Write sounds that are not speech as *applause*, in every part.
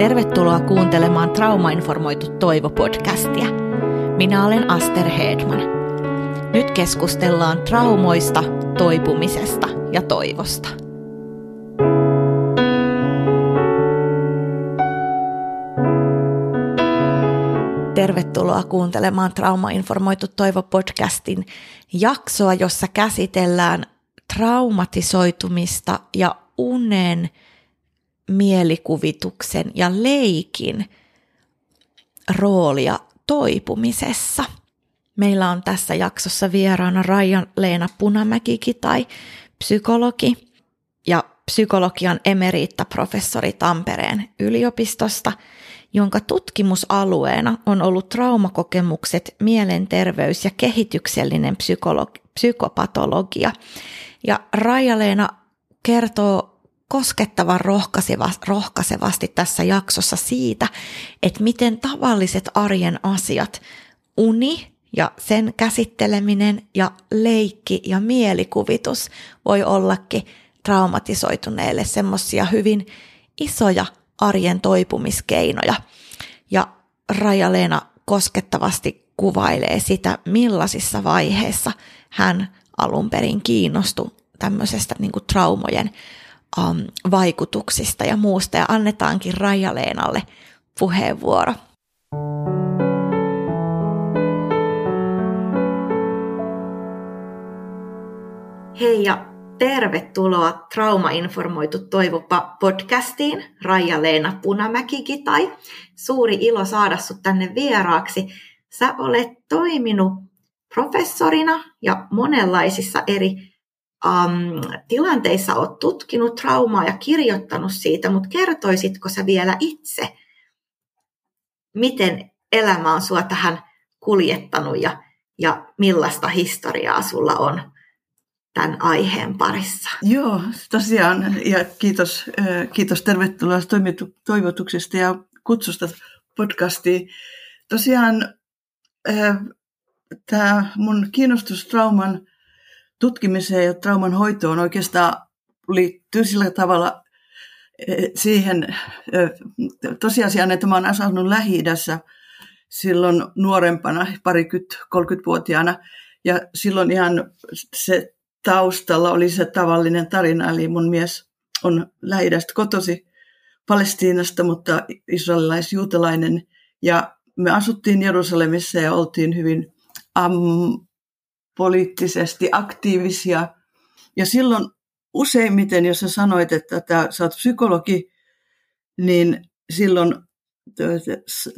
Tervetuloa kuuntelemaan Traumainformoitu Toivo-podcastia. Minä olen Aster Hedman. Nyt keskustellaan traumoista, toipumisesta ja toivosta. Tervetuloa kuuntelemaan Traumainformoitu Toivo-podcastin jaksoa, jossa käsitellään traumatisoitumista ja unen – mielikuvituksen ja leikin roolia toipumisessa. Meillä on tässä jaksossa vieraana Raija-Leena Punamäkikin tai psykologi ja psykologian emeriitta-professori Tampereen yliopistosta, jonka tutkimusalueena on ollut traumakokemukset, mielenterveys ja kehityksellinen psykologi- psykopatologia. Ja Raija-Leena kertoo koskettavan rohkaisevasti tässä jaksossa siitä, että miten tavalliset arjen asiat, uni ja sen käsitteleminen ja leikki ja mielikuvitus voi ollakin traumatisoituneille semmoisia hyvin isoja arjen toipumiskeinoja. Ja Raja-Leena koskettavasti kuvailee sitä, millaisissa vaiheissa hän alun perin kiinnostui tämmöisestä niin traumojen um, vaikutuksista ja muusta ja annetaankin Raija-Leenalle puheenvuoro. Hei ja tervetuloa Trauma-informoitu Toivopa podcastiin, Raija-Leena Punamäki-Kitai. Suuri ilo saada sut tänne vieraaksi. Sä olet toiminut professorina ja monenlaisissa eri um, tilanteissa olet tutkinut traumaa ja kirjoittanut siitä, mutta kertoisitko sä vielä itse, miten elämä on sua tähän kuljettanut ja, ja millaista historiaa sulla on tämän aiheen parissa? Joo, tosiaan, ja kiitos, kiitos tervetuloa toivotuksesta ja kutsusta podcastiin. Tosiaan tämä mun kiinnostus trauman tutkimiseen ja trauman hoitoon oikeastaan liittyy sillä tavalla eh, siihen eh, tosiasiaan, että mä oon asunut lähi silloin nuorempana, parikymmentä, 30-vuotiaana. Ja silloin ihan se taustalla oli se tavallinen tarina, eli mun mies on lähi kotosi Palestiinasta, mutta israelilais-juutalainen. Ja me asuttiin Jerusalemissa ja oltiin hyvin am, poliittisesti aktiivisia. Ja silloin useimmiten, jos sä sanoit, että tää, sä oot psykologi, niin silloin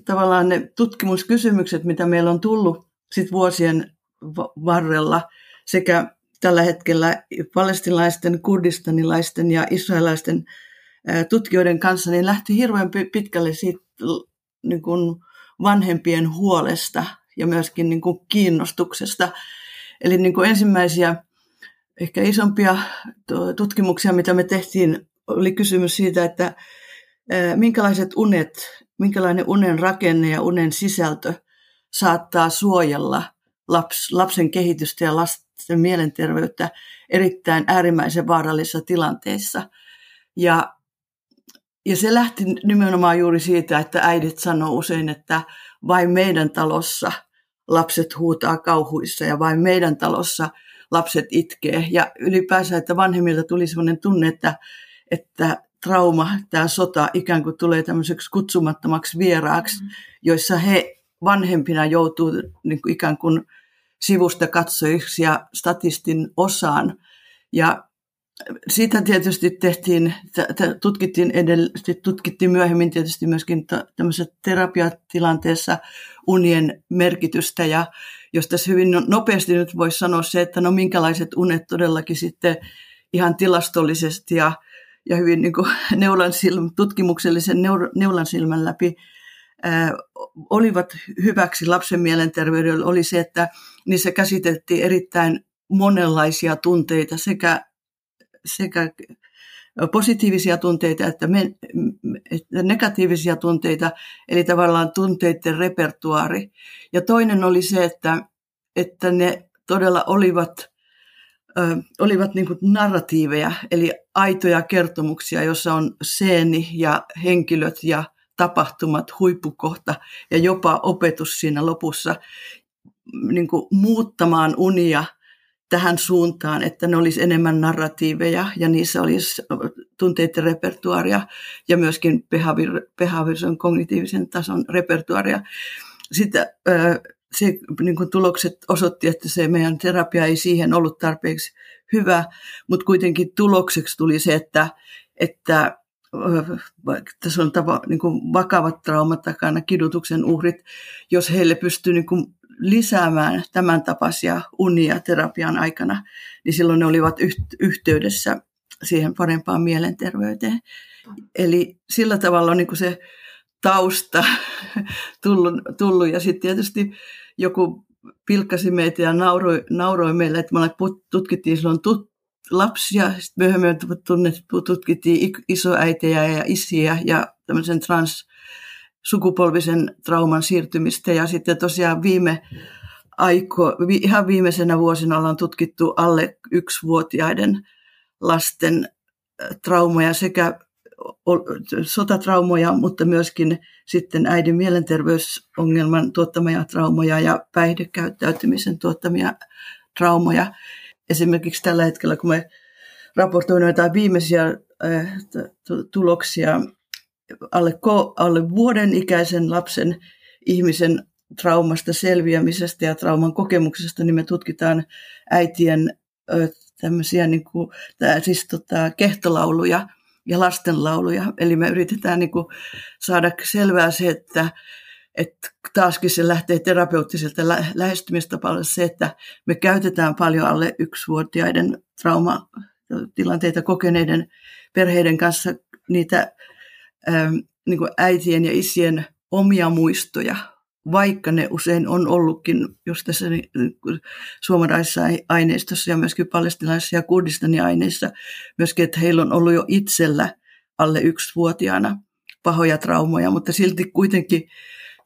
tavallaan ne tutkimuskysymykset, mitä meillä on tullut sit vuosien varrella sekä tällä hetkellä palestinalaisten, kurdistanilaisten ja israelaisten tutkijoiden kanssa, niin lähti hirveän pitkälle siitä niin kuin vanhempien huolesta ja myöskin niin kuin kiinnostuksesta Eli niin kuin ensimmäisiä ehkä isompia tutkimuksia, mitä me tehtiin, oli kysymys siitä, että minkälaiset unet, minkälainen unen rakenne ja unen sisältö saattaa suojella laps, lapsen kehitystä ja lasten mielenterveyttä erittäin äärimmäisen vaarallisissa tilanteissa. Ja, ja se lähti nimenomaan juuri siitä, että äidit sanoo usein, että vain meidän talossa – lapset huutaa kauhuissa ja vain meidän talossa lapset itkee. Ja ylipäänsä, että vanhemmilta tuli sellainen tunne, että, että trauma, tämä sota ikään kuin tulee tämmöiseksi kutsumattomaksi vieraaksi, mm. joissa he vanhempina joutuu niin kuin ikään kuin sivusta katsojiksi ja statistin osaan. Ja siitä tietysti tehtiin, tutkittiin, edell- tutkittiin myöhemmin tietysti myöskin tämmöisessä terapiatilanteessa unien merkitystä ja jos tässä hyvin no, nopeasti nyt voisi sanoa se, että no minkälaiset unet todellakin sitten ihan tilastollisesti ja, ja hyvin niin kuin *laughs* neulan silmä, tutkimuksellisen neuro, neulan silmän läpi ää, olivat hyväksi lapsen mielenterveydelle, oli se, että niissä käsiteltiin erittäin monenlaisia tunteita sekä sekä positiivisia tunteita että, me, että negatiivisia tunteita, eli tavallaan tunteiden repertuaari. Ja toinen oli se, että, että ne todella olivat, ö, olivat niin narratiiveja, eli aitoja kertomuksia, jossa on seeni ja henkilöt ja tapahtumat, huippukohta ja jopa opetus siinä lopussa niin muuttamaan unia tähän suuntaan, että ne olisi enemmän narratiiveja ja niissä olisi tunteiden repertuaria ja myöskin behaviorisen kognitiivisen tason repertuaria. Sitten se niin kuin tulokset osoitti, että se meidän terapia ei siihen ollut tarpeeksi hyvä, mutta kuitenkin tulokseksi tuli se, että, että tässä on tava, niin kuin vakavat traumat takana, kidutuksen uhrit, jos heille pystyy niin kuin lisäämään tämän tapaisia unia terapian aikana, niin silloin ne olivat yhteydessä siihen parempaan mielenterveyteen. Eli sillä tavalla on niin se tausta *laughs* tullut, tullut. ja sitten tietysti joku pilkkasi meitä ja nauroi, nauroi meille, että me tutkittiin silloin tut, lapsia, sitten myöhemmin tutkittiin isoäitejä ja isiä ja tämmöisen trans sukupolvisen trauman siirtymistä ja sitten tosiaan viime aiko, ihan viimeisenä vuosina ollaan tutkittu alle yksivuotiaiden lasten traumoja sekä sotatraumoja, mutta myöskin sitten äidin mielenterveysongelman tuottamia traumoja ja päihdekäyttäytymisen tuottamia traumoja. Esimerkiksi tällä hetkellä, kun me raportoimme jotain viimeisiä tuloksia alle, alle vuoden ikäisen lapsen ihmisen traumasta selviämisestä ja trauman kokemuksesta, niin me tutkitaan äitien tämmöisiä niin kuin, tää, siis tota, kehtolauluja ja lastenlauluja. Eli me yritetään niin kuin, saada selvää se, että, että taaskin se lähtee terapeuttiselta lä- lähestymistapalta se, että me käytetään paljon alle yksivuotiaiden traumatilanteita kokeneiden perheiden kanssa niitä niin kuin äitien ja isien omia muistoja, vaikka ne usein on ollutkin just tässä niin, suomalaisessa aineistossa ja myöskin palestinaisessa ja kurdistanin aineissa, myöskin, että heillä on ollut jo itsellä alle yksivuotiaana pahoja traumoja, mutta silti kuitenkin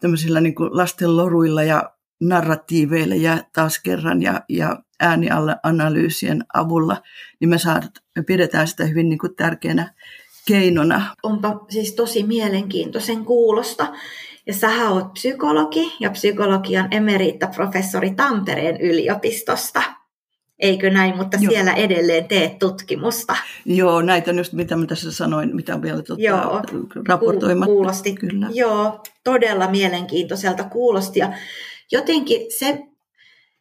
tämmöisillä niin kuin lasten loruilla ja narratiiveilla ja taas kerran ja, ja äänianalyysien avulla, niin me, saat, me pidetään sitä hyvin niin kuin tärkeänä keinona. Onpa siis tosi mielenkiintoisen kuulosta. Ja sä oot psykologi ja psykologian emeriitta-professori Tampereen yliopistosta. Eikö näin, mutta Joo. siellä edelleen teet tutkimusta. Joo, näitä on just mitä mä tässä sanoin, mitä on vielä tuota, Joo, raportoimatta. Kuulosti, Kyllä. Joo, todella mielenkiintoiselta kuulosti. Ja jotenkin se,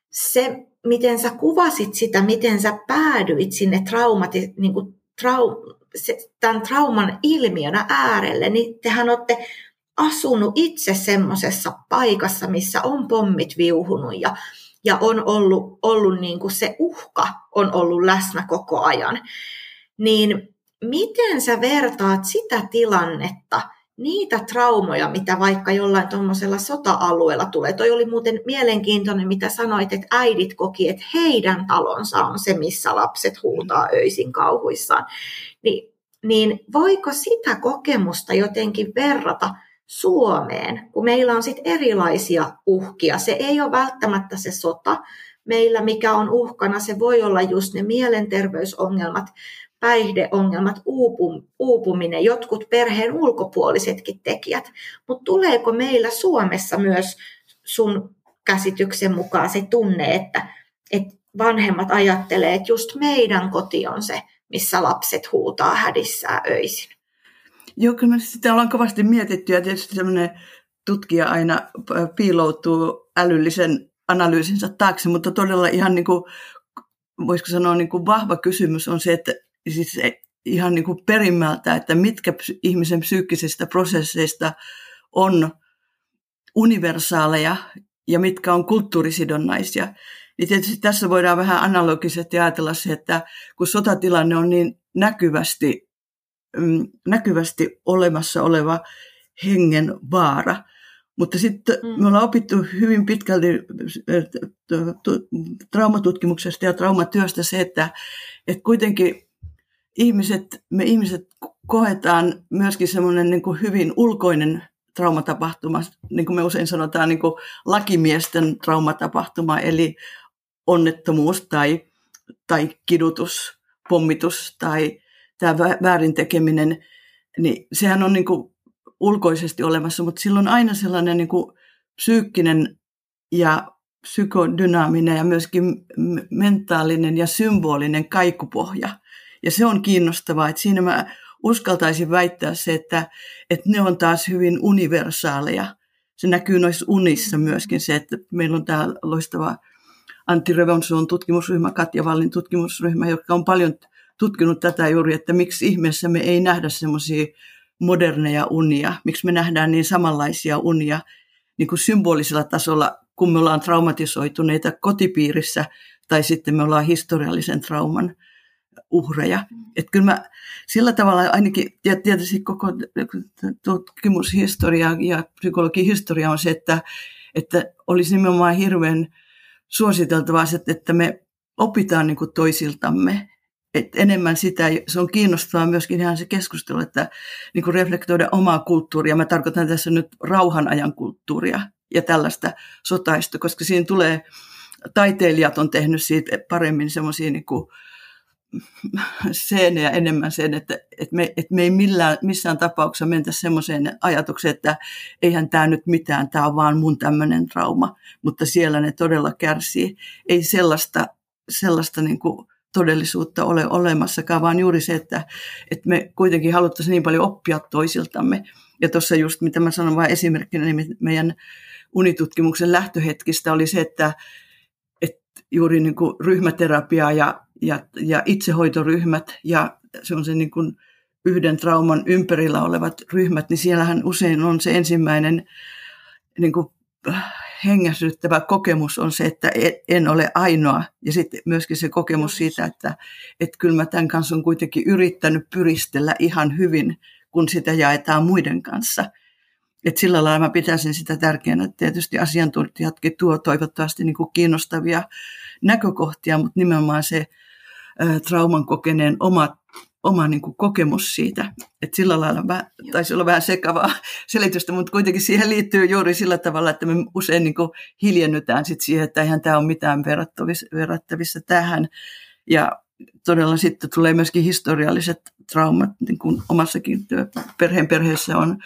se, miten sä kuvasit sitä, miten sä päädyit sinne traumati, niin kuin trau, se, tämän trauman ilmiönä äärelle, niin tehän olette asunut itse semmoisessa paikassa, missä on pommit viuhunut ja, ja on ollut, ollut niin kuin se uhka on ollut läsnä koko ajan. Niin miten sä vertaat sitä tilannetta, niitä traumoja, mitä vaikka jollain tuommoisella sota-alueella tulee. Toi oli muuten mielenkiintoinen, mitä sanoit, että äidit koki, että heidän talonsa on se, missä lapset huutaa öisin kauhuissaan. Niin, niin voiko sitä kokemusta jotenkin verrata Suomeen, kun meillä on sitten erilaisia uhkia. Se ei ole välttämättä se sota meillä, mikä on uhkana. Se voi olla just ne mielenterveysongelmat, päihdeongelmat, uupuminen, jotkut perheen ulkopuolisetkin tekijät. Mutta tuleeko meillä Suomessa myös sun käsityksen mukaan se tunne, että, että vanhemmat ajattelee, että just meidän koti on se, missä lapset huutaa hädissään öisin? Joo, kyllä me sitä ollaan kovasti mietitty ja tietysti sellainen tutkija aina piiloutuu älyllisen analyysinsä taakse, mutta todella ihan niin kuin, voisiko sanoa niin kuin vahva kysymys on se, että siis ihan niin kuin perimmältä, että mitkä ihmisen psyykkisistä prosesseista on universaaleja ja mitkä on kulttuurisidonnaisia. Niin tietysti tässä voidaan vähän analogisesti ajatella se, että kun sotatilanne on niin näkyvästi, mm, näkyvästi olemassa oleva hengen vaara, mutta sitten mm. me ollaan opittu hyvin pitkälti traumatutkimuksesta ja traumatyöstä se, että, että kuitenkin ihmiset, me ihmiset koetaan myöskin semmoinen niin hyvin ulkoinen traumatapahtuma, niin kuin me usein sanotaan niin kuin lakimiesten traumatapahtuma, eli onnettomuus tai, tai kidutus, pommitus tai tämä väärin tekeminen, niin sehän on niin kuin ulkoisesti olemassa, mutta sillä on aina sellainen niin kuin psyykkinen ja psykodynaaminen ja myöskin mentaalinen ja symbolinen kaikupohja. Ja se on kiinnostavaa, että siinä mä uskaltaisin väittää se, että, että ne on taas hyvin universaaleja. Se näkyy noissa unissa myöskin se, että meillä on tämä loistava Antti Revonsuon tutkimusryhmä, Katja Vallin tutkimusryhmä, joka on paljon tutkinut tätä juuri, että miksi ihmeessä me ei nähdä semmoisia moderneja unia, miksi me nähdään niin samanlaisia unia niin kuin symbolisella tasolla, kun me ollaan traumatisoituneita kotipiirissä tai sitten me ollaan historiallisen trauman uhreja. Että kyllä mä sillä tavalla ainakin, ja tietysti koko tutkimushistoria ja psykologihistoria on se, että, että olisi nimenomaan hirveän suositeltavaa, että me opitaan niin kuin toisiltamme. Et enemmän sitä, se on kiinnostavaa myöskin ihan se keskustelu, että niin kuin reflektoida omaa kulttuuria. Mä tarkoitan tässä nyt rauhan ajan kulttuuria ja tällaista sotaista, koska siinä tulee, taiteilijat on tehnyt siitä paremmin semmoisia niin kuin, *laughs* seenejä enemmän sen, että, että, me, että me ei millään, missään tapauksessa mentä semmoiseen ajatukseen, että eihän tämä nyt mitään, tämä on vaan mun tämmöinen trauma, mutta siellä ne todella kärsii. Ei sellaista, sellaista niin kuin todellisuutta ole olemassakaan, vaan juuri se, että, että me kuitenkin haluttaisiin niin paljon oppia toisiltamme. Ja tuossa just, mitä mä sanon vain esimerkkinä, niin meidän unitutkimuksen lähtöhetkistä oli se, että, että juuri niin kuin ryhmäterapia ja ja, ja itsehoitoryhmät ja semmoisen niin kuin yhden trauman ympärillä olevat ryhmät, niin siellähän usein on se ensimmäinen niin kuin hengästyttävä kokemus on se, että en ole ainoa. Ja sitten myöskin se kokemus siitä, että, että kyllä mä tämän kanssa on kuitenkin yrittänyt pyristellä ihan hyvin, kun sitä jaetaan muiden kanssa. Et sillä lailla mä pitäisin sitä tärkeänä, että tietysti asiantuntijatkin tuo toivottavasti niin kuin kiinnostavia näkökohtia, mutta nimenomaan se trauman kokeneen oma, oma niin kuin kokemus siitä. Et sillä lailla vähän, taisi olla vähän sekavaa *laughs* selitystä, mutta kuitenkin siihen liittyy juuri sillä tavalla, että me usein niin kuin hiljennytään sit siihen, että eihän tämä ole mitään verrattavissa, verrattavissa tähän. Ja todella sitten tulee myöskin historialliset traumat, niin kuin omassakin perheen perheessä on,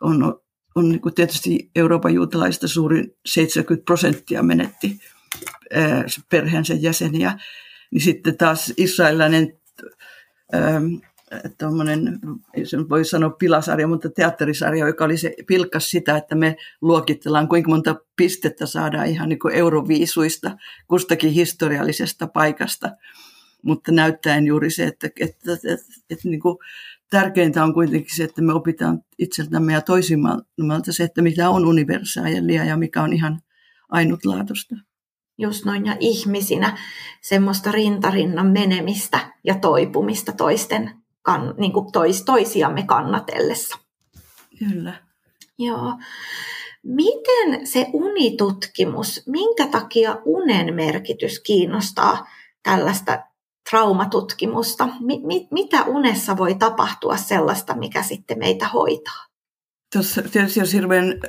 on, on niin kuin tietysti Euroopan juutalaista suurin 70 prosenttia menetti perheensä jäseniä niin sitten taas israelilainen ähm, tuommoinen, voi sanoa pilasarja, mutta teatterisarja, joka oli se, pilkkas sitä, että me luokitellaan, kuinka monta pistettä saadaan ihan niin kuin euroviisuista kustakin historiallisesta paikasta. Mutta näyttäen juuri se, että, että, että, että, että niin kuin tärkeintä on kuitenkin se, että me opitaan itseltämme ja toisimmalta se, että mitä on universaalia ja mikä on ihan ainutlaatuista just noin, ja ihmisinä semmoista rintarinnan menemistä ja toipumista toisten, kan, niin kuin tois, toisiamme kannatellessa. Kyllä. Joo. Miten se unitutkimus, minkä takia unen merkitys kiinnostaa tällaista traumatutkimusta? Mi- mi- mitä unessa voi tapahtua sellaista, mikä sitten meitä hoitaa? Tuossa tietysti jos hirveän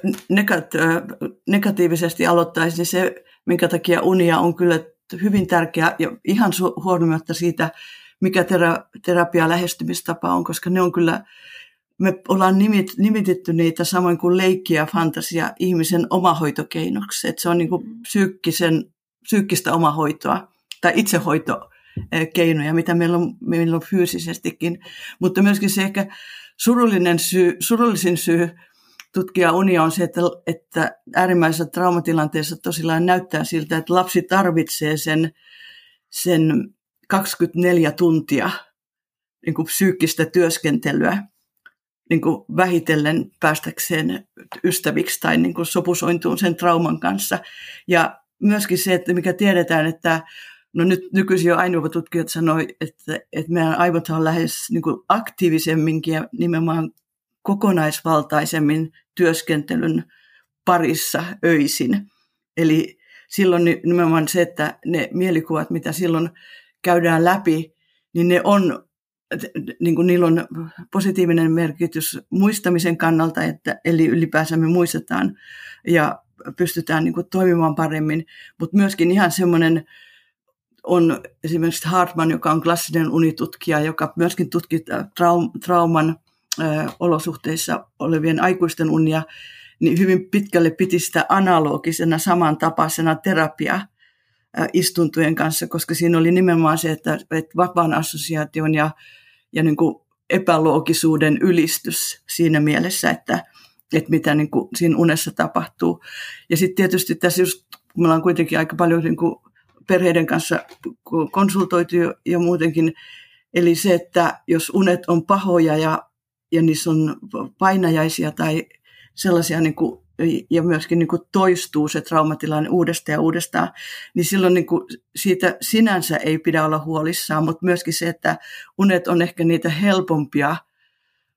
negatiivisesti aloittaisi, niin se minkä takia unia on kyllä hyvin tärkeä ja ihan huolimatta siitä, mikä tera, terapia lähestymistapa on, koska ne on kyllä, me ollaan nimit, nimitetty niitä samoin kuin leikki ja fantasia ihmisen omahoitokeinoksi. Että se on niin kuin psyykkisen, psyykkistä omahoitoa tai itsehoitokeinoja, mitä meillä on, meillä on fyysisestikin. Mutta myöskin se ehkä surullinen syy, surullisin syy tutkija Unia on se, että, että äärimmäisessä traumatilanteessa tosiaan näyttää siltä, että lapsi tarvitsee sen, sen 24 tuntia niin kuin psyykkistä työskentelyä niin kuin vähitellen päästäkseen ystäviksi tai niin kuin sopusointuun sen trauman kanssa. Ja myöskin se, että mikä tiedetään, että no nyt nykyisin jo aineuvatutkijat sanoi, että, että meidän aivot on lähes niin kuin aktiivisemminkin ja nimenomaan kokonaisvaltaisemmin työskentelyn parissa öisin. Eli silloin nimenomaan se, että ne mielikuvat, mitä silloin käydään läpi, niin ne on, niin kuin niillä on positiivinen merkitys muistamisen kannalta, että, eli ylipäänsä me muistetaan ja pystytään niin kuin toimimaan paremmin, mutta myöskin ihan semmoinen on esimerkiksi Hartman, joka on klassinen unitutkija, joka myöskin tutkii trauman olosuhteissa olevien aikuisten unia, niin hyvin pitkälle piti sitä analogisena samantapaisena terapia istuntojen kanssa, koska siinä oli nimenomaan se, että, että vapaan assosiaation ja, ja niin kuin epäloogisuuden ylistys siinä mielessä, että, että mitä niin kuin siinä unessa tapahtuu. Ja sitten tietysti tässä just, kun me ollaan kuitenkin aika paljon niin kuin perheiden kanssa konsultoitu ja muutenkin, eli se, että jos unet on pahoja ja, ja niissä on painajaisia tai sellaisia niin kuin, ja myöskin niin kuin toistuu se traumatilanne uudestaan ja uudestaan, niin silloin niin kuin siitä sinänsä ei pidä olla huolissaan, mutta myöskin se, että unet on ehkä niitä helpompia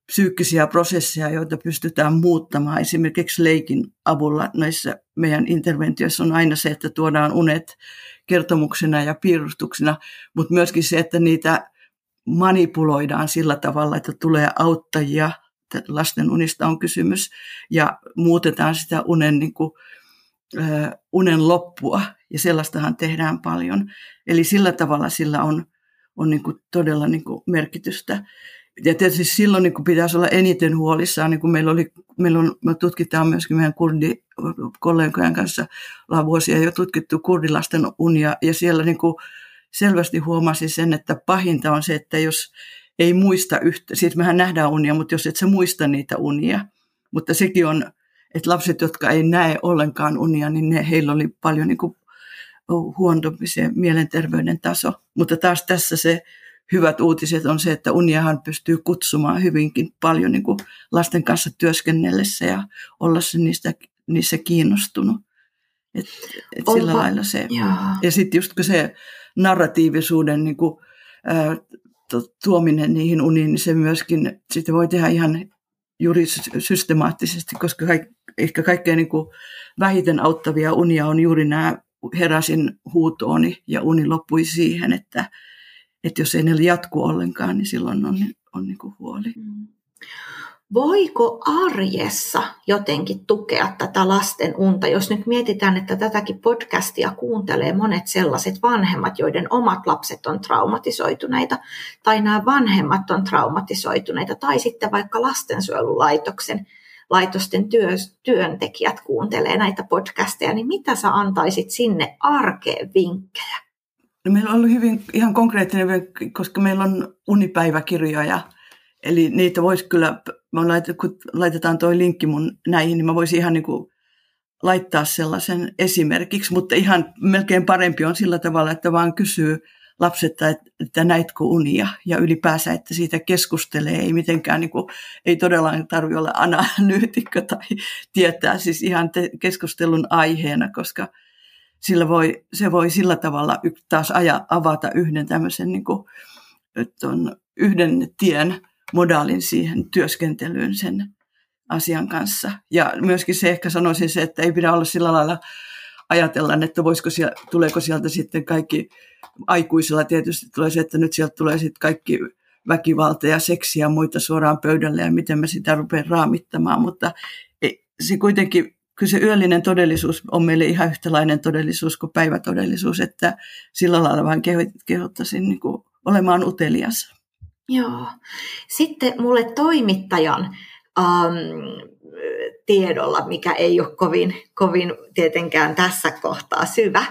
psyykkisiä prosesseja, joita pystytään muuttamaan. Esimerkiksi leikin avulla näissä meidän interventioissa on aina se, että tuodaan unet kertomuksena ja piirustuksena, mutta myöskin se, että niitä manipuloidaan sillä tavalla, että tulee auttajia, lasten unista on kysymys, ja muutetaan sitä unen, niin kuin, äh, unen loppua, ja sellaistahan tehdään paljon. Eli sillä tavalla sillä on, on niin kuin todella niin kuin merkitystä. Ja tietysti silloin niin kuin pitäisi olla eniten huolissaan, niin kuin meillä, oli, meillä on, me tutkitaan myöskin meidän kurdikollegojen kanssa, ollaan vuosia jo tutkittu kurdilasten unia, ja siellä niin kuin selvästi huomasi sen, että pahinta on se, että jos ei muista yhtä, siis mehän nähdään unia, mutta jos et sä muista niitä unia, mutta sekin on, että lapset, jotka ei näe ollenkaan unia, niin ne, heillä oli paljon niin kuin huonompi se mielenterveyden taso. Mutta taas tässä se hyvät uutiset on se, että uniahan pystyy kutsumaan hyvinkin paljon niin kuin lasten kanssa työskennellessä ja olla se niistä, niissä kiinnostunut. Et, et sillä lailla se. Jaa. Ja sitten just kun se narratiivisuuden niin kuin, ää, tuominen niihin uniin, niin se myöskin sitä voi tehdä ihan juuri systemaattisesti, koska kaik, ehkä kaikkein niin kuin vähiten auttavia unia on juuri nämä heräsin huutooni ja uni loppui siihen, että, että jos ei ne jatku ollenkaan, niin silloin on, on niin kuin huoli. Mm. Voiko arjessa jotenkin tukea tätä lasten unta, jos nyt mietitään, että tätäkin podcastia kuuntelee monet sellaiset vanhemmat, joiden omat lapset on traumatisoituneita, tai nämä vanhemmat on traumatisoituneita, tai sitten vaikka lastensuojelulaitoksen laitosten työ, työntekijät kuuntelee näitä podcasteja, niin mitä sä antaisit sinne arkeen vinkkejä? No meillä on ollut hyvin ihan konkreettinen, koska meillä on unipäiväkirjoja, eli niitä voisi kyllä mä laitet, kun laitetaan toi linkki mun näihin, niin mä voisin ihan niin kuin laittaa sellaisen esimerkiksi, mutta ihan melkein parempi on sillä tavalla, että vaan kysyy lapsetta, että, näitkö unia? Ja ylipäänsä, että siitä keskustelee, ei mitenkään, niin kuin, ei todellakaan tarvitse olla analyytikko tai *laughs* tietää siis ihan te, keskustelun aiheena, koska sillä voi, se voi sillä tavalla taas aja, avata yhden tämmöisen niin kuin, yhden tien modaalin siihen työskentelyyn sen asian kanssa. Ja myöskin se ehkä sanoisin se, että ei pidä olla sillä lailla ajatella, että voisiko siellä, tuleeko sieltä sitten kaikki, aikuisilla tietysti tulee se, että nyt sieltä tulee sitten kaikki väkivalta ja seksiä ja muita suoraan pöydälle ja miten mä sitä rupean raamittamaan, mutta se kuitenkin, kyllä se yöllinen todellisuus on meille ihan yhtälainen todellisuus kuin päivätodellisuus, että sillä lailla vaan kehottaisin niin olemaan utelias. Joo. Sitten mulle toimittajan ähm, tiedolla, mikä ei ole kovin, kovin tietenkään tässä kohtaa syvä,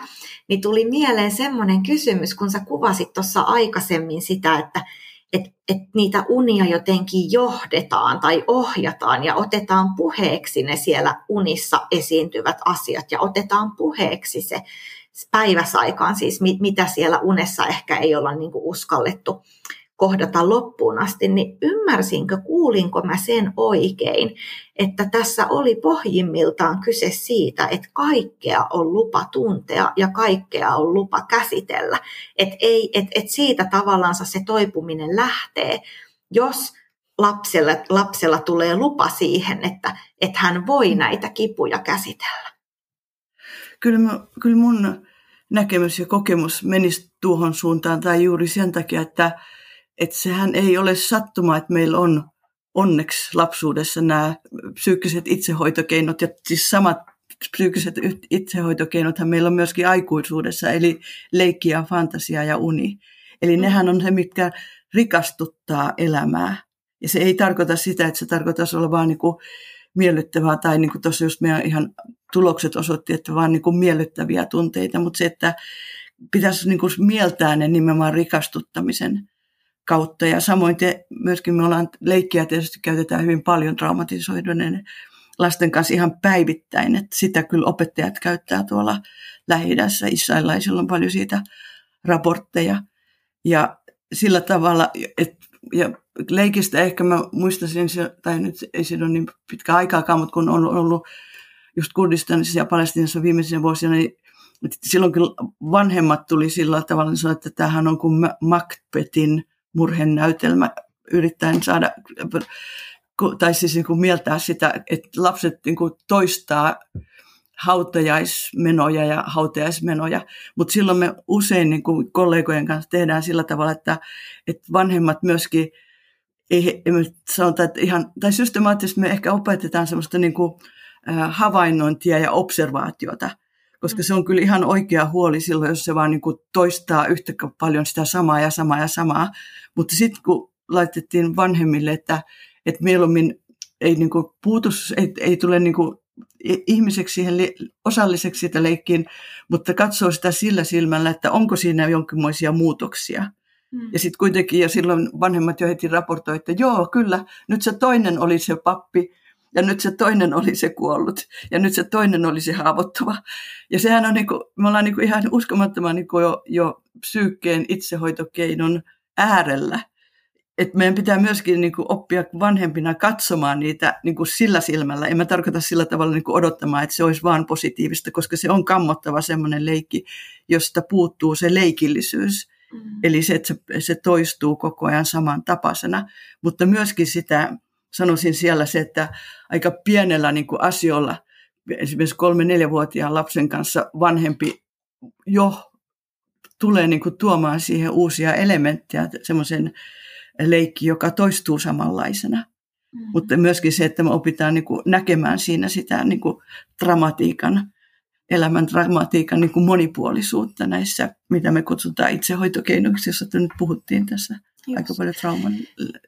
niin tuli mieleen semmoinen kysymys, kun sä kuvasit tuossa aikaisemmin sitä, että et, et niitä unia jotenkin johdetaan tai ohjataan ja otetaan puheeksi ne siellä unissa esiintyvät asiat ja otetaan puheeksi se päiväsaikaan, siis mit, mitä siellä unessa ehkä ei olla niin uskallettu kohdata loppuun asti, niin ymmärsinkö, kuulinko mä sen oikein, että tässä oli pohjimmiltaan kyse siitä, että kaikkea on lupa tuntea ja kaikkea on lupa käsitellä. Että et, et siitä tavallaan se toipuminen lähtee, jos lapsella, lapsella tulee lupa siihen, että, että hän voi näitä kipuja käsitellä. Kyllä, mä, kyllä mun näkemys ja kokemus menisi tuohon suuntaan tai juuri sen takia, että että sehän ei ole sattuma, että meillä on onneksi lapsuudessa nämä psyykkiset itsehoitokeinot ja siis samat psyykkiset itsehoitokeinothan meillä on myöskin aikuisuudessa, eli leikki ja fantasia ja uni. Eli mm. nehän on se, mitkä rikastuttaa elämää. Ja se ei tarkoita sitä, että se tarkoittaisi olla vaan niin kuin miellyttävää, tai niin kuin tuossa just meidän ihan tulokset osoitti, että vaan niin kuin miellyttäviä tunteita, mutta se, että pitäisi niin kuin mieltää ne nimenomaan rikastuttamisen kautta. Ja samoin te, myöskin me ollaan leikkiä tietysti käytetään hyvin paljon traumatisoiduneen lasten kanssa ihan päivittäin, että sitä kyllä opettajat käyttää tuolla Lähi-idässä, Israelaisilla on paljon siitä raportteja. Ja sillä tavalla, että ja leikistä ehkä mä muistasin, tai nyt ei siinä ole niin pitkä aikaakaan, mutta kun on ollut just Kurdistanissa ja Palestinassa viimeisenä vuosina, niin silloin kyllä vanhemmat tuli sillä tavalla, että tämähän on kuin Macbethin murhenäytelmä, yrittäen saada, tai siis niin kuin mieltää sitä, että lapset niin kuin toistaa hautajaismenoja ja hautajaismenoja, mutta silloin me usein niin kuin kollegojen kanssa tehdään sillä tavalla, että, että vanhemmat myöskin, ei, ei sanota, että ihan, tai systemaattisesti me ehkä opetetaan semmoista niin kuin, havainnointia ja observaatiota, koska se on kyllä ihan oikea huoli silloin, jos se vaan niin kuin toistaa yhtä paljon sitä samaa ja samaa ja samaa. Mutta sitten kun laitettiin vanhemmille, että, että mieluummin ei niin kuin puutu, ei, ei tule niin kuin ihmiseksi siihen osalliseksi sitä leikkiin, mutta katsoo sitä sillä silmällä, että onko siinä jonkinlaisia muutoksia. Mm. Ja sitten kuitenkin, ja silloin vanhemmat jo heti raportoivat, että joo, kyllä, nyt se toinen oli se pappi, ja nyt se toinen oli se kuollut, ja nyt se toinen oli se haavoittuva. Ja sehän on, niin kuin, me ollaan niin kuin ihan uskomattoman niin kuin jo, jo psyykkeen itsehoitokeinon äärellä, että meidän pitää myöskin niin kuin oppia vanhempina katsomaan niitä niin kuin sillä silmällä. En mä tarkoita sillä tavalla niin kuin odottamaan, että se olisi vaan positiivista, koska se on kammottava semmoinen leikki, josta puuttuu se leikillisyys. Mm. Eli se, että se, se toistuu koko ajan samantapaisena. Mutta myöskin sitä, sanoisin siellä se, että aika pienellä niin kuin asioilla, esimerkiksi kolme-neljävuotiaan lapsen kanssa vanhempi jo tulee niin kuin tuomaan siihen uusia elementtejä, semmoisen leikki, joka toistuu samanlaisena. Mm. Mutta myöskin se, että me opitaan niin kuin näkemään siinä sitä niin kuin dramatiikan, elämän dramatiikan niin kuin monipuolisuutta näissä, mitä me kutsutaan itsehoitokeinoiksi, josta nyt puhuttiin tässä Just. aika paljon trauman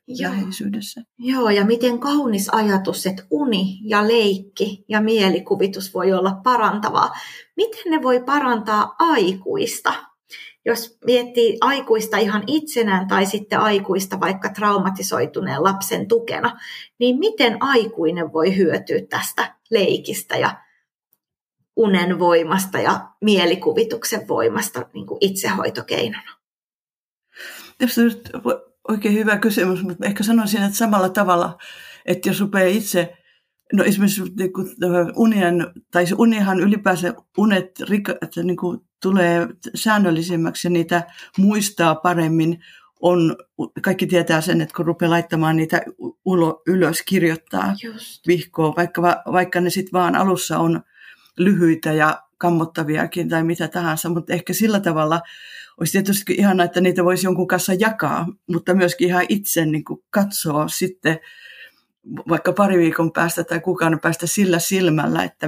Joo. läheisyydessä. Joo, ja miten kaunis ajatus, että uni ja leikki ja mielikuvitus voi olla parantavaa. Miten ne voi parantaa aikuista? jos miettii aikuista ihan itsenään tai sitten aikuista vaikka traumatisoituneen lapsen tukena, niin miten aikuinen voi hyötyä tästä leikistä ja unen voimasta ja mielikuvituksen voimasta niin kuin itsehoitokeinona? Tässä on oikein hyvä kysymys, mutta ehkä sanoisin, että samalla tavalla, että jos rupeaa itse No esimerkiksi niin kuin, unien, tai se unihan ylipäänsä unet että niin kuin, tulee säännöllisemmäksi ja niitä muistaa paremmin, on, kaikki tietää sen, että kun rupeaa laittamaan niitä ulo, ylös, kirjoittaa Just. vihkoa, vaikka, vaikka ne sitten vaan alussa on lyhyitä ja kammottaviakin tai mitä tahansa, mutta ehkä sillä tavalla olisi tietysti ihanaa, että niitä voisi jonkun kanssa jakaa, mutta myöskin ihan itse niin katsoa sitten vaikka pari viikon päästä tai kuukauden päästä sillä silmällä, että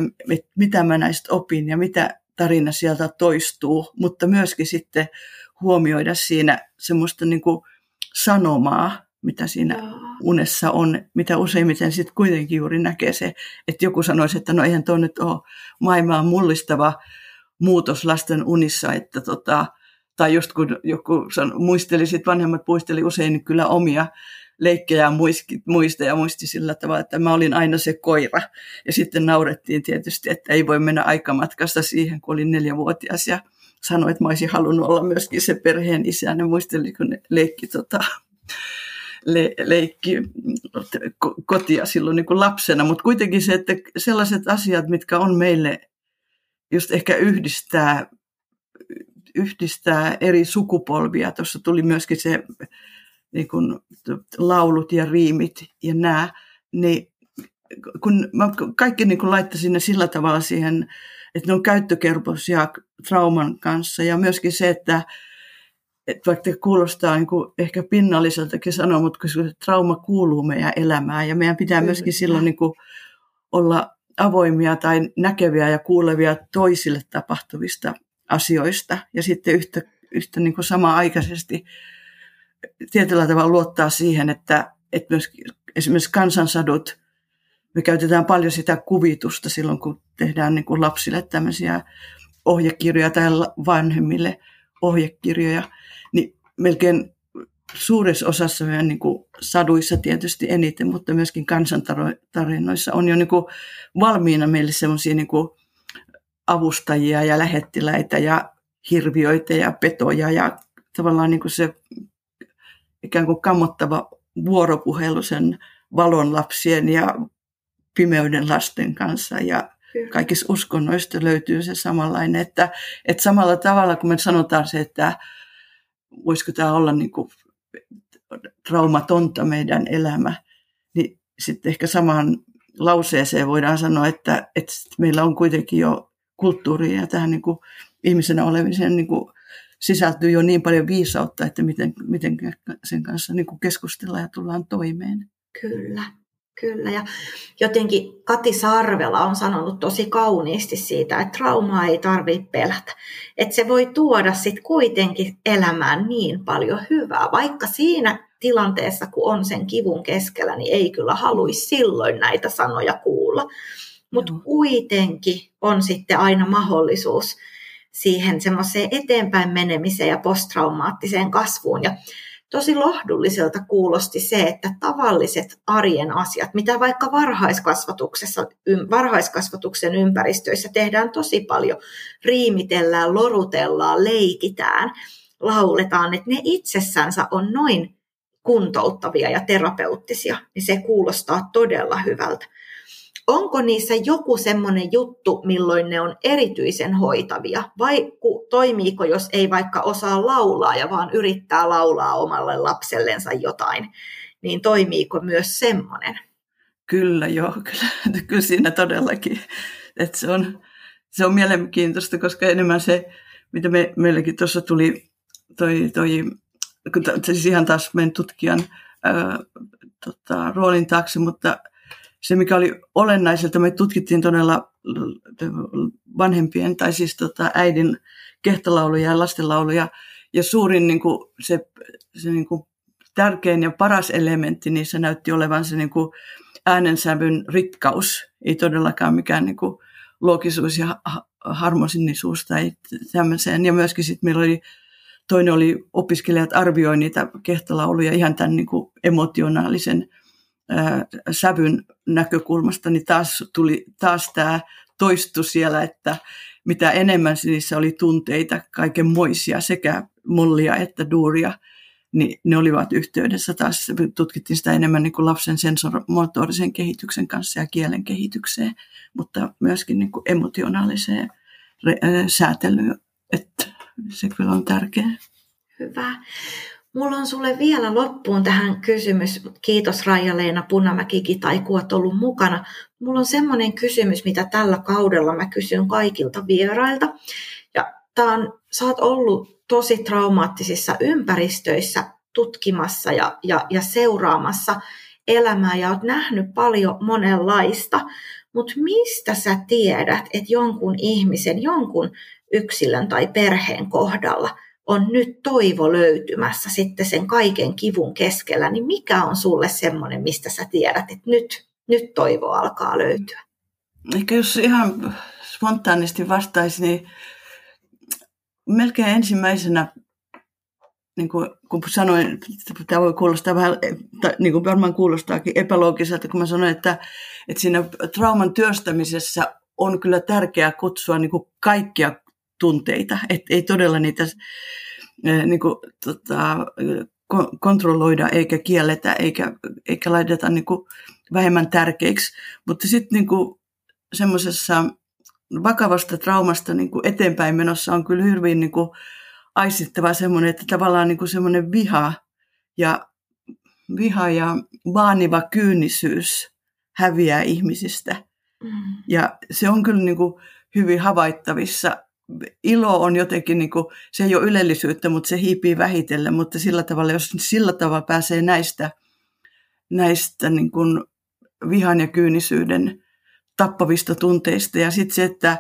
mitä mä näistä opin ja mitä tarina sieltä toistuu, mutta myöskin sitten huomioida siinä semmoista niin kuin sanomaa, mitä siinä unessa on, mitä useimmiten sitten kuitenkin juuri näkee se, että joku sanoisi, että no eihän tuo nyt ole maailmaa mullistava muutos lasten unissa, että tota, tai just kun joku san, muisteli, sit vanhemmat muisteli usein kyllä omia leikkejä muista ja muisti sillä tavalla, että mä olin aina se koira. Ja sitten naurettiin tietysti, että ei voi mennä aikamatkasta siihen, kun olin neljävuotias ja sanoi, että mä olisin halunnut olla myöskin se perheen isä. Ne muisteli, kun ne leikki, tota, le, leikki kotia silloin niin kuin lapsena. Mutta kuitenkin se, että sellaiset asiat, mitkä on meille just ehkä yhdistää, yhdistää eri sukupolvia. Tuossa tuli myöskin se niin kuin, laulut ja riimit ja nämä, niin kun mä kaikki niin kuin laittaisin ne sillä tavalla siihen, että ne on käyttökelpoisia trauman kanssa. Ja myöskin se, että, että vaikka kuulostaa niin kuin ehkä pinnalliseltakin sanoa, mutta koska trauma kuuluu meidän elämään. Ja meidän pitää myöskin silloin niin kuin olla avoimia tai näkeviä ja kuulevia toisille tapahtuvista asioista ja sitten yhtä, yhtä niin kuin sama-aikaisesti tietyllä tavalla luottaa siihen, että, että myös esimerkiksi kansansadut, me käytetään paljon sitä kuvitusta silloin, kun tehdään niin kuin lapsille tämmöisiä ohjekirjoja tai vanhemmille ohjekirjoja, niin melkein suuressa osassa meidän niin kuin saduissa tietysti eniten, mutta myöskin kansantarinoissa on jo niin kuin valmiina meille semmoisia niin avustajia ja lähettiläitä ja hirviöitä ja petoja ja tavallaan niin kuin se ikään kuin kammottava vuoropuhelu sen valon lapsien ja pimeyden lasten kanssa. Ja kaikissa uskonnoista löytyy se samanlainen, että, että samalla tavalla kun me sanotaan se, että voisiko tämä olla niin kuin traumatonta meidän elämä, niin sitten ehkä samaan lauseeseen voidaan sanoa, että, että meillä on kuitenkin jo kulttuuria ja tähän niin kuin ihmisenä olemiseen niin kuin sisältyy jo niin paljon viisautta, että miten, miten sen kanssa niin kuin keskustellaan ja tullaan toimeen. Kyllä. Kyllä, ja jotenkin Kati Sarvela on sanonut tosi kauniisti siitä, että traumaa ei tarvitse pelätä. Että se voi tuoda sitten kuitenkin elämään niin paljon hyvää, vaikka siinä tilanteessa, kun on sen kivun keskellä, niin ei kyllä haluaisi silloin näitä sanoja kuulla. Mutta kuitenkin on sitten aina mahdollisuus siihen semmoiseen eteenpäin menemiseen ja posttraumaattiseen kasvuun. Ja tosi lohdulliselta kuulosti se, että tavalliset arjen asiat, mitä vaikka varhaiskasvatuksessa, varhaiskasvatuksen ympäristöissä tehdään tosi paljon, riimitellään, lorutellaan, leikitään, lauletaan, että ne itsessänsä on noin kuntouttavia ja terapeuttisia, niin se kuulostaa todella hyvältä. Onko niissä joku semmoinen juttu, milloin ne on erityisen hoitavia? Vai toimiiko, jos ei vaikka osaa laulaa ja vaan yrittää laulaa omalle lapsellensa jotain, niin toimiiko myös semmoinen? Kyllä joo, kyllä, *laughs* kyllä siinä todellakin. Että se, on, se on mielenkiintoista, koska enemmän se, mitä me, meilläkin tuossa tuli, toi, toi, siis ihan taas meidän tutkijan ää, tota, roolin taakse, mutta se, mikä oli olennaiselta, me tutkittiin todella vanhempien, tai siis tota, äidin kehtolauluja ja lastenlauluja, ja suurin niin kuin, se, se niin kuin, tärkein ja paras elementti niissä näytti olevan se niin kuin, äänensävyn rikkaus, ei todellakaan mikään niin kuin, loogisuus ja harmosinisuus tai tämmöiseen. Ja myöskin sitten meillä oli, toinen oli opiskelijat arvioi niitä kehtolauluja ihan tämän niin kuin, emotionaalisen sävyn näkökulmasta, niin taas tuli taas tämä toistu siellä, että mitä enemmän niissä oli tunteita, kaikenmoisia, sekä mollia että duuria, niin ne olivat yhteydessä taas, tutkittiin sitä enemmän niin kuin lapsen sensormotorisen kehityksen kanssa ja kielen kehitykseen, mutta myöskin niin kuin emotionaaliseen säätelyyn, että se kyllä on tärkeää. Hyvä. Mulla on sulle vielä loppuun tähän kysymys. Kiitos Raija-Leena Punamäki tai kun olet ollut mukana. Mulla on semmoinen kysymys, mitä tällä kaudella mä kysyn kaikilta vierailta. Ja tää on, sä oot ollut tosi traumaattisissa ympäristöissä tutkimassa ja, ja, ja seuraamassa elämää ja oot nähnyt paljon monenlaista. Mutta mistä sä tiedät, että jonkun ihmisen, jonkun yksilön tai perheen kohdalla – on nyt toivo löytymässä sitten sen kaiken kivun keskellä, niin mikä on sulle semmoinen, mistä sä tiedät, että nyt, nyt toivo alkaa löytyä? Ehkä jos ihan spontaanisti vastaisi, niin melkein ensimmäisenä, niin kuin, kun sanoin, tämä voi kuulostaa vähän, niin kuin varmaan kuulostaakin epäloogiselta, kun mä sanoin, että, että siinä trauman työstämisessä on kyllä tärkeää kutsua niin kuin kaikkia tunteita, että ei todella niitä niin kuin, tota, kontrolloida eikä kielletä eikä, eikä laiteta niin kuin, vähemmän tärkeiksi. Mutta sitten niin semmoisessa vakavasta traumasta niin kuin eteenpäin menossa on kyllä hyvin niin kuin, aistittava semmoinen, että tavallaan niin kuin semmoinen viha ja, viha ja vaaniva kyynisyys häviää ihmisistä. Mm. Ja se on kyllä niin kuin hyvin havaittavissa ilo on jotenkin, niin kuin, se ei ole ylellisyyttä, mutta se hiipii vähitellen, mutta sillä tavalla, jos sillä tavalla pääsee näistä, näistä niin kuin vihan ja kyynisyyden tappavista tunteista. Ja sitten se, että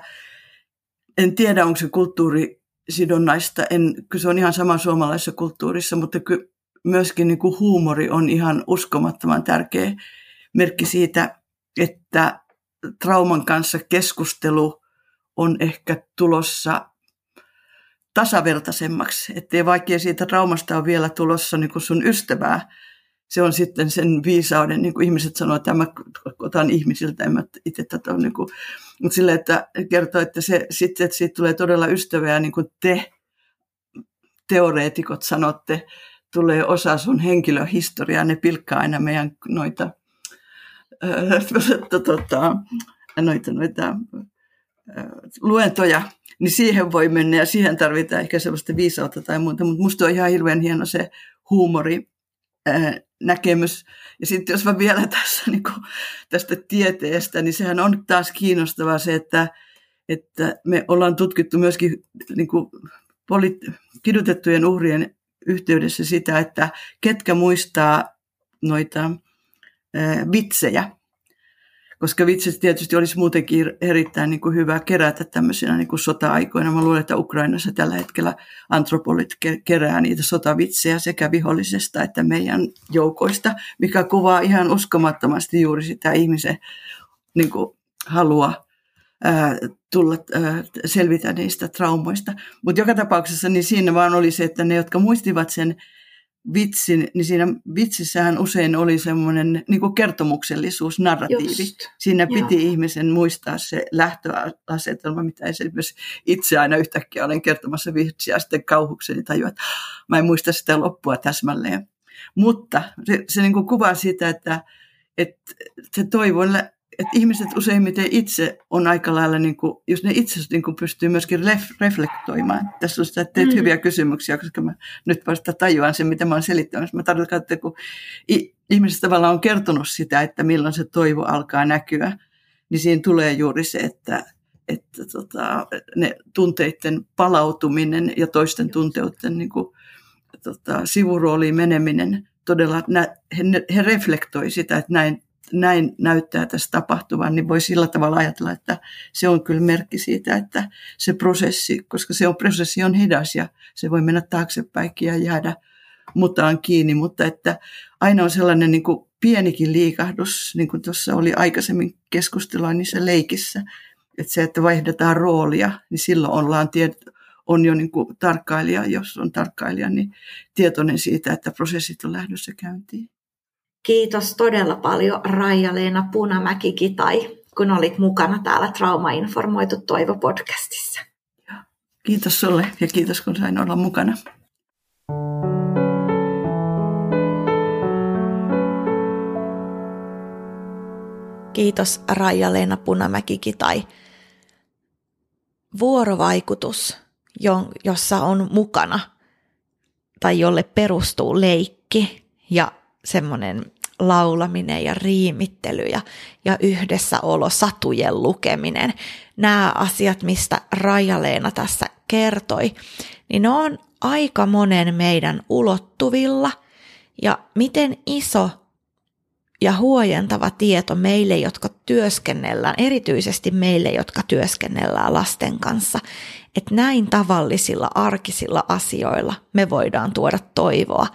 en tiedä, onko se kulttuurisidonnaista, en, kyllä se on ihan sama suomalaisessa kulttuurissa, mutta ky, myöskin niin kuin huumori on ihan uskomattoman tärkeä merkki siitä, että trauman kanssa keskustelu on ehkä tulossa tasavertaisemmaksi, ettei vaikea siitä traumasta on vielä tulossa niin kuin sun ystävää, se on sitten sen viisauden, niin kuin ihmiset sanoo, että mä otan ihmisiltä, en mä itse tätä ole, niin kuin, mutta sille, että kertoo, että se, sitten, että siitä tulee todella ystävää, niin kuin te teoreetikot sanotte, tulee osa sun henkilöhistoriaa, ne pilkkaa aina meidän noita, äh, *laughs* tota, noita, noita luentoja, niin siihen voi mennä ja siihen tarvitaan ehkä sellaista viisautta tai muuta, mutta musta on ihan hirveän hieno se huumori, näkemys. Ja sitten jos mä vielä *laughs* tässä niin kuin, tästä tieteestä, niin sehän on taas kiinnostavaa se, että, että me ollaan tutkittu myöskin niin kuin, poli- kidutettujen uhrien yhteydessä sitä, että ketkä muistaa noita ää, vitsejä koska vitsit tietysti olisi muutenkin erittäin niin kuin hyvä kerätä tämmöisenä niin kuin sota-aikoina. Mä luulen, että Ukrainassa tällä hetkellä antropolit kerää niitä sotavitsejä sekä vihollisesta että meidän joukoista, mikä kuvaa ihan uskomattomasti juuri sitä ihmisen niin kuin, halua ää, tulla ää, selvitä niistä traumoista. Mutta joka tapauksessa niin siinä vaan oli se, että ne, jotka muistivat sen vitsin, niin siinä vitsissähän usein oli semmoinen niin kertomuksellisuus, narratiivi. Just. Siinä piti Joo. ihmisen muistaa se lähtöasetelma, mitä esimerkiksi itse aina yhtäkkiä olen kertomassa vitsiä, sitten kauhukseni tajua, että mä en muista sitä loppua täsmälleen. Mutta se, se niin kuin kuvaa sitä, että, että se toivon että ihmiset useimmiten itse on aika lailla, niin kuin, jos ne itse niin kuin pystyy myöskin ref, reflektoimaan. Tässä on sitä, että teet mm. hyviä kysymyksiä, koska mä nyt vasta tajuan sen, mitä mä oon selittänyt. Mä tarkoitan, että kun ihmiset tavallaan on kertonut sitä, että milloin se toivo alkaa näkyä, niin siinä tulee juuri se, että, että tota, ne tunteiden palautuminen ja toisten tunteiden niin kuin, tota, sivurooliin meneminen, todella he, he reflektoi sitä, että näin näin näyttää tässä tapahtuvan, niin voi sillä tavalla ajatella, että se on kyllä merkki siitä, että se prosessi, koska se on, prosessi on hidas ja se voi mennä taaksepäin ja jäädä mutaan kiinni, mutta että aina on sellainen niin kuin pienikin liikahdus, niin kuin tuossa oli aikaisemmin keskustelua niissä leikissä, että se, että vaihdetaan roolia, niin silloin ollaan tiet- on jo niin kuin tarkkailija, jos on tarkkailija, niin tietoinen siitä, että prosessit on lähdössä käyntiin. Kiitos todella paljon Raija-Leena Punamäki-Kitai, kun olit mukana täällä Trauma-informoitu Toivo-podcastissa. Kiitos sulle ja kiitos kun sain olla mukana. Kiitos Raija-Leena Punamäki-Kitai. Vuorovaikutus, jossa on mukana tai jolle perustuu leikki ja semmoinen laulaminen ja riimittely ja, ja yhdessäolo, satujen lukeminen, nämä asiat, mistä Raija-Leena tässä kertoi, niin ne on aika monen meidän ulottuvilla. Ja miten iso ja huojentava tieto meille, jotka työskennellään, erityisesti meille, jotka työskennellään lasten kanssa, että näin tavallisilla arkisilla asioilla me voidaan tuoda toivoa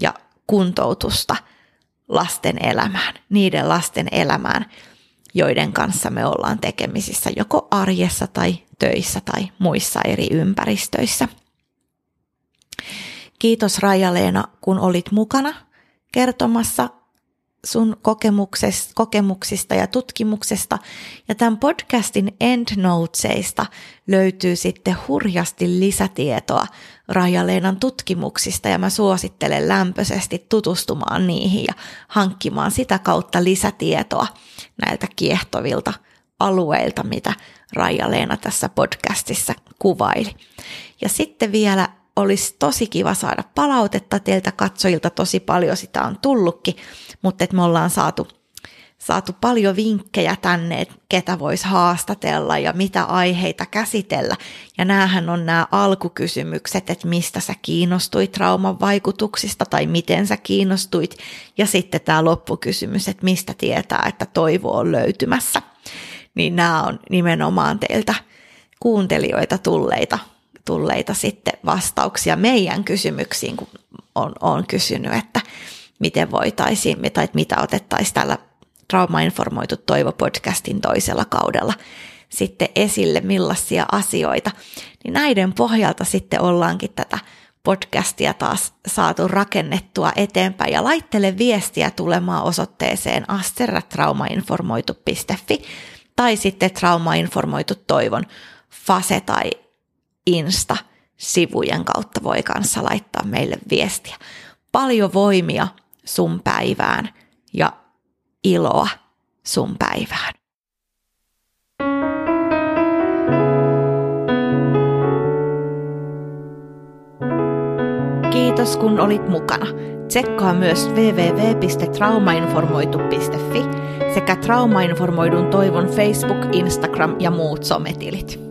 ja kuntoutusta lasten elämään, niiden lasten elämään, joiden kanssa me ollaan tekemisissä joko arjessa tai töissä tai muissa eri ympäristöissä. Kiitos Raija-Leena, kun olit mukana kertomassa sun kokemuksista ja tutkimuksesta. Ja tämän podcastin endnoteseista löytyy sitten hurjasti lisätietoa Raija-Leenan tutkimuksista ja mä suosittelen lämpöisesti tutustumaan niihin ja hankkimaan sitä kautta lisätietoa näiltä kiehtovilta alueilta, mitä Raija-Leena tässä podcastissa kuvaili. Ja sitten vielä olisi tosi kiva saada palautetta teiltä katsojilta, tosi paljon sitä on tullutkin, mutta että me ollaan saatu, saatu paljon vinkkejä tänne, että ketä voisi haastatella ja mitä aiheita käsitellä. Ja näähän on nämä alkukysymykset, että mistä sä kiinnostuit trauman vaikutuksista tai miten sä kiinnostuit. Ja sitten tämä loppukysymys, että mistä tietää, että toivo on löytymässä. Niin nämä on nimenomaan teiltä kuuntelijoita tulleita tulleita sitten vastauksia meidän kysymyksiin, kun on, on kysynyt, että miten voitaisiin, tai mitä otettaisiin tällä Trauma-informoitu Toivo-podcastin toisella kaudella sitten esille, millaisia asioita, niin näiden pohjalta sitten ollaankin tätä podcastia taas saatu rakennettua eteenpäin. Ja laittele viestiä tulemaan osoitteeseen asterratraumainformoitu.fi tai sitten traumainformoitu toivon fase tai insta sivujen kautta voi kanssa laittaa meille viestiä. Paljon voimia sun päivään ja iloa sun päivään. Kiitos kun olit mukana. Tsekkaa myös www.traumainformoitu.fi sekä Traumainformoidun toivon Facebook, Instagram ja muut sometilit.